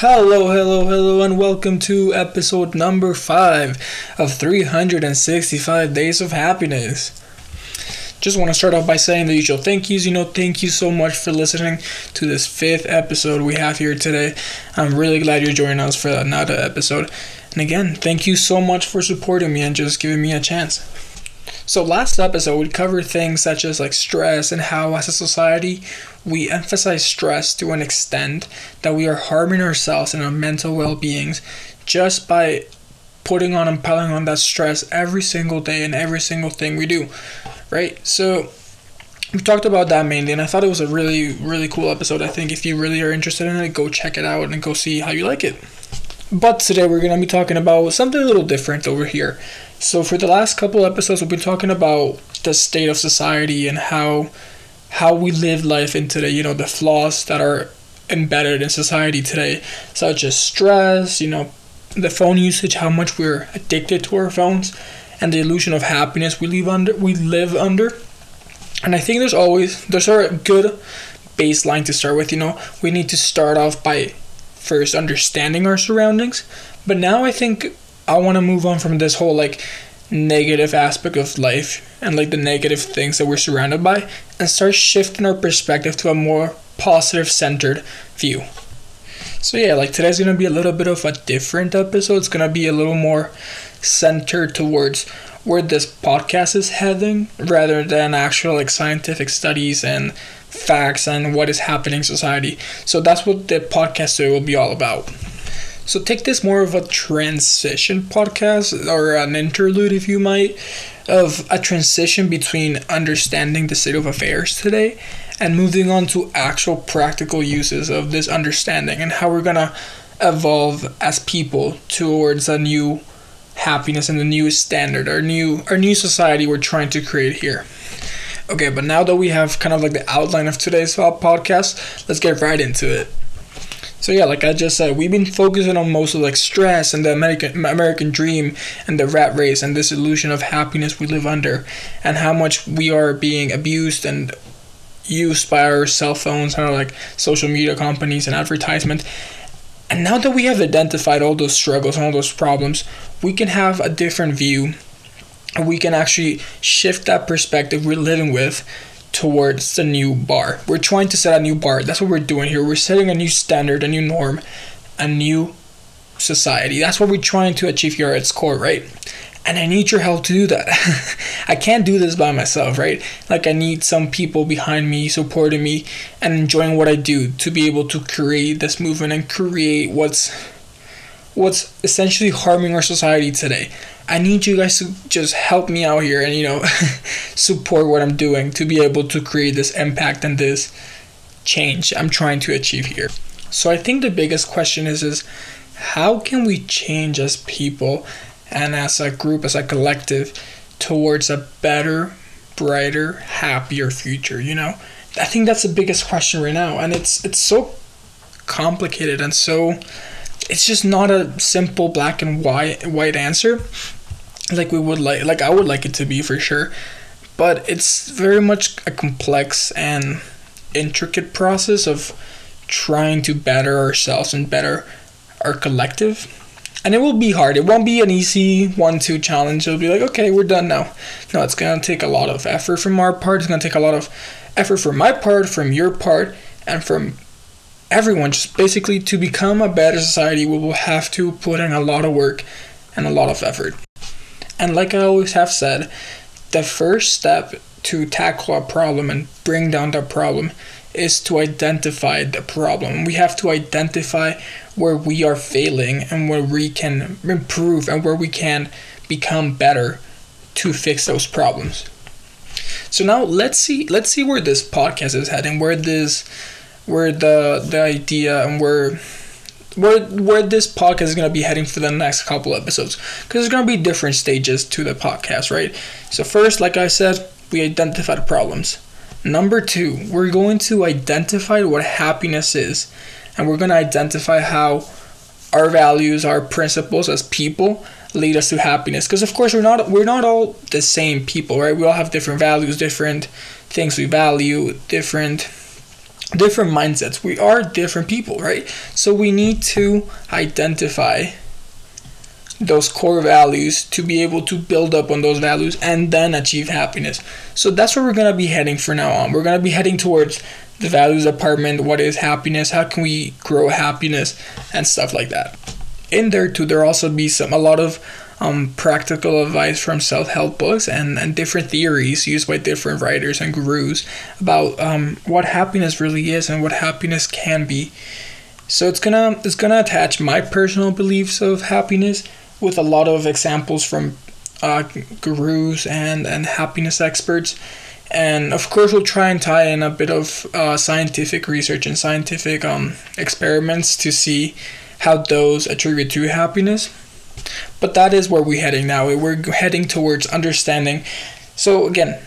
Hello, hello, hello, and welcome to episode number 5 of 365 Days of Happiness. Just want to start off by saying the usual thank yous. You know, thank you so much for listening to this fifth episode we have here today. I'm really glad you're joining us for another episode. And again, thank you so much for supporting me and just giving me a chance. So last episode we covered things such as like stress and how as a society we emphasize stress to an extent that we are harming ourselves and our mental well-beings just by putting on and piling on that stress every single day and every single thing we do. Right? So we talked about that mainly and I thought it was a really really cool episode. I think if you really are interested in it, go check it out and go see how you like it. But today we're going to be talking about something a little different over here. So for the last couple episodes we've been talking about the state of society and how how we live life in today, you know, the flaws that are embedded in society today, such as stress, you know, the phone usage, how much we're addicted to our phones, and the illusion of happiness we live under we live under. And I think there's always there's a good baseline to start with, you know. We need to start off by first understanding our surroundings. But now I think I want to move on from this whole like negative aspect of life and like the negative things that we're surrounded by and start shifting our perspective to a more positive centered view. So yeah, like today's going to be a little bit of a different episode. It's going to be a little more centered towards where this podcast is heading rather than actual like scientific studies and facts and what is happening in society. So that's what the podcast today will be all about. So take this more of a transition podcast or an interlude, if you might, of a transition between understanding the state of affairs today and moving on to actual practical uses of this understanding and how we're gonna evolve as people towards a new happiness and the new standard, our new our new society we're trying to create here. Okay, but now that we have kind of like the outline of today's podcast, let's get right into it. So yeah, like I just said, we've been focusing on most of like stress and the American American dream and the rat race and this illusion of happiness we live under, and how much we are being abused and used by our cell phones and our like social media companies and advertisement. And now that we have identified all those struggles and all those problems, we can have a different view. We can actually shift that perspective we're living with towards the new bar. We're trying to set a new bar. That's what we're doing here. We're setting a new standard, a new norm, a new society. That's what we're trying to achieve here at its core, right? And I need your help to do that. I can't do this by myself, right? Like I need some people behind me supporting me and enjoying what I do to be able to create this movement and create what's what's essentially harming our society today. I need you guys to just help me out here and you know support what I'm doing to be able to create this impact and this change I'm trying to achieve here. So I think the biggest question is is how can we change as people and as a group as a collective towards a better, brighter, happier future, you know? I think that's the biggest question right now and it's it's so complicated and so it's just not a simple black and white white answer. Like we would like like I would like it to be for sure. But it's very much a complex and intricate process of trying to better ourselves and better our collective. And it will be hard. It won't be an easy one two challenge. It'll be like okay we're done now. No it's gonna take a lot of effort from our part. It's gonna take a lot of effort from my part from your part and from everyone just basically to become a better society we will have to put in a lot of work and a lot of effort. And like i always have said the first step to tackle a problem and bring down the problem is to identify the problem. We have to identify where we are failing and where we can improve and where we can become better to fix those problems. So now let's see let's see where this podcast is heading where this where the the idea and where where where this podcast is going to be heading for the next couple episodes. Because there's going to be different stages to the podcast right? So first like i said we identified problems. Number two we're going to identify what happiness is and we're going to identify how our values our principles as people lead us to happiness. Because of course we're not we're not all the same people right? We all have different values different things we value different different mindsets. We are different people, right? So we need to identify those core values to be able to build up on those values and then achieve happiness. So that's where we're going to be heading from now on. We're going to be heading towards the values department, what is happiness, how can we grow happiness and stuff like that. In there too there also be some a lot of um, practical advice from self-help books and, and different theories used by different writers and gurus about um, what happiness really is and what happiness can be. So it's gonna it's gonna attach my personal beliefs of happiness with a lot of examples from uh, gurus and, and happiness experts. And of course, we'll try and tie in a bit of uh, scientific research and scientific um, experiments to see how those attribute to happiness. But that is where we're heading now. We're heading towards understanding. So, again,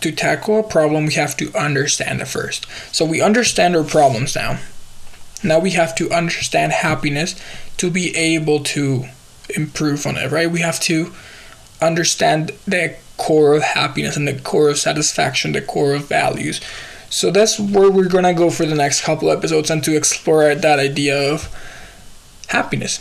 to tackle a problem, we have to understand it first. So, we understand our problems now. Now, we have to understand happiness to be able to improve on it, right? We have to understand the core of happiness and the core of satisfaction, the core of values. So that's where we're gonna go for the next couple episodes and to explore that idea of happiness.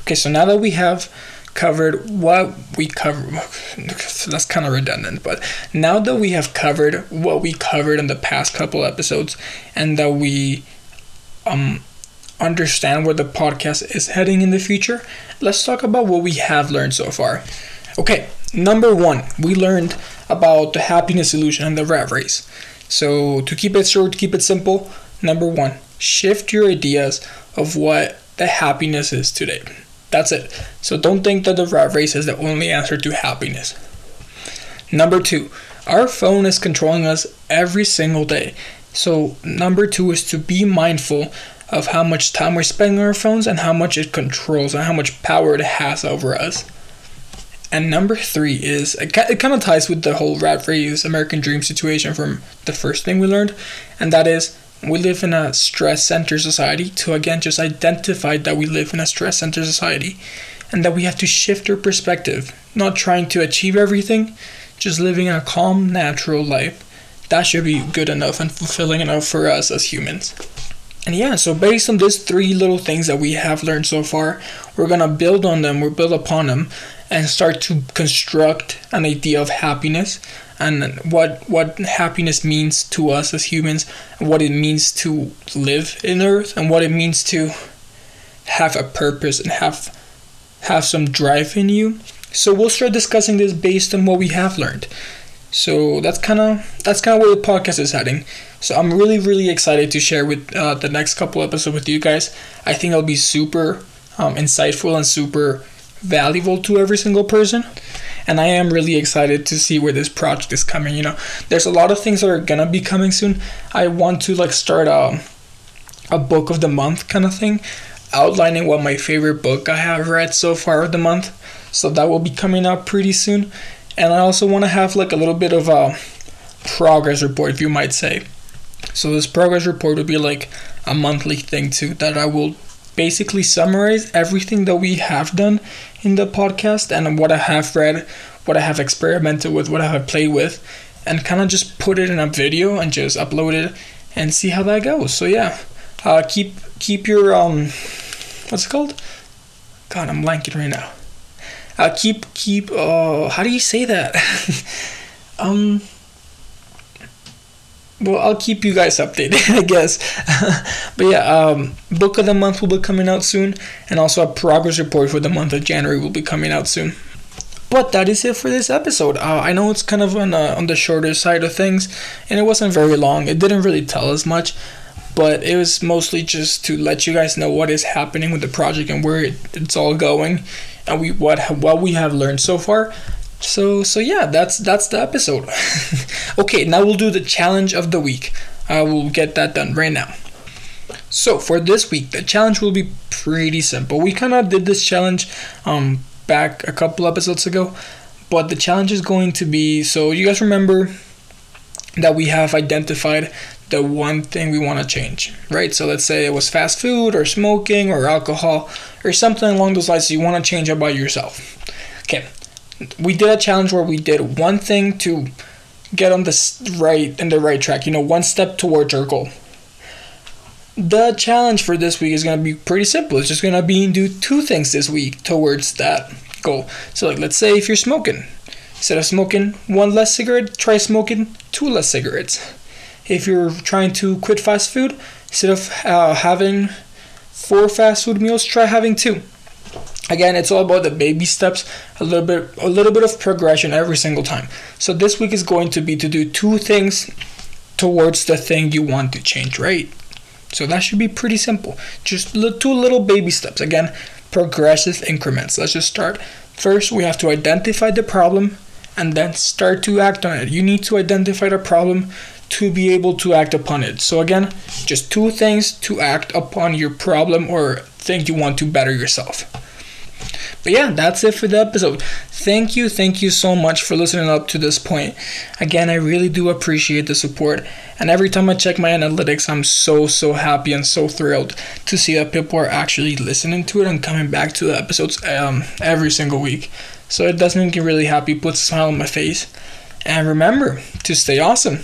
Okay, so now that we have covered what we cover that's kind of redundant but now that we have covered what we covered in the past couple episodes and that we um understand where the podcast is heading in the future, let's talk about what we have learned so far. Okay, number one, we learned about the happiness illusion and the rat race. So, to keep it short, to keep it simple, number one, shift your ideas of what the happiness is today. That's it. So, don't think that the rat race is the only answer to happiness. Number two, our phone is controlling us every single day. So, number two is to be mindful of how much time we're spending on our phones and how much it controls and how much power it has over us. And number three is it kind of ties with the whole rat race American dream situation from the first thing we learned, and that is we live in a stress center society. To again just identify that we live in a stress center society, and that we have to shift our perspective, not trying to achieve everything, just living a calm, natural life. That should be good enough and fulfilling enough for us as humans. And yeah, so based on these three little things that we have learned so far, we're gonna build on them, we'll build upon them, and start to construct an idea of happiness and what what happiness means to us as humans, what it means to live in Earth, and what it means to have a purpose and have have some drive in you. So we'll start discussing this based on what we have learned. So that's kind of that's kind of where the podcast is heading. So I'm really really excited to share with uh, the next couple episodes with you guys. I think it'll be super um, insightful and super valuable to every single person. And I am really excited to see where this project is coming. You know, there's a lot of things that are gonna be coming soon. I want to like start a a book of the month kind of thing, outlining what my favorite book I have read so far of the month. So that will be coming out pretty soon and I also want to have like a little bit of a progress report, if you might say. So this progress report will be like a monthly thing too that I will basically summarize everything that we have done in the podcast and what I have read, what I have experimented with, what I have played with, and kind of just put it in a video and just upload it and see how that goes. So yeah, uh, keep keep your um, what's it called? God, I'm blanking right now. Uh, keep keep. Uh, how do you say that? um. Well, I'll keep you guys updated, I guess. but yeah, um, book of the month will be coming out soon, and also a progress report for the month of January will be coming out soon. But that is it for this episode. Uh, I know it's kind of on, uh, on the shorter side of things, and it wasn't very long. It didn't really tell us much, but it was mostly just to let you guys know what is happening with the project and where it, it's all going and we what what we have learned so far. So so yeah, that's that's the episode. okay, now we'll do the challenge of the week. I will get that done right now. So for this week, the challenge will be pretty simple. We kind of did this challenge um back a couple episodes ago, but the challenge is going to be so you guys remember that we have identified the one thing we want to change, right? So let's say it was fast food or smoking or alcohol or something along those lines you want to change about yourself. Okay, we did a challenge where we did one thing to get on the right in the right track, you know, one step towards our goal. the challenge for this week is going to be pretty simple. It's just going to be do two things this week towards that goal. So, like, let's say if you're smoking, instead of smoking one less cigarette, try smoking two less cigarettes. If you're trying to quit fast food, instead of uh, having four fast food meals, try having two. Again, it's all about the baby steps, a little bit a little bit of progression every single time. So this week is going to be to do two things towards the thing you want to change, right? So that should be pretty simple. Just two little baby steps. Again, progressive increments. Let's just start. First, we have to identify the problem and then start to act on it. You need to identify the problem to be able to act upon it. So again, just two things to act upon your problem or thing you want to better yourself. But yeah, that's it for the episode. Thank you, thank you so much for listening up to this point. Again, I really do appreciate the support. And every time I check my analytics, I'm so, so happy and so thrilled to see that people are actually listening to it and coming back to the episodes um, every single week. So it does make me really happy, puts a smile on my face. And remember to stay awesome.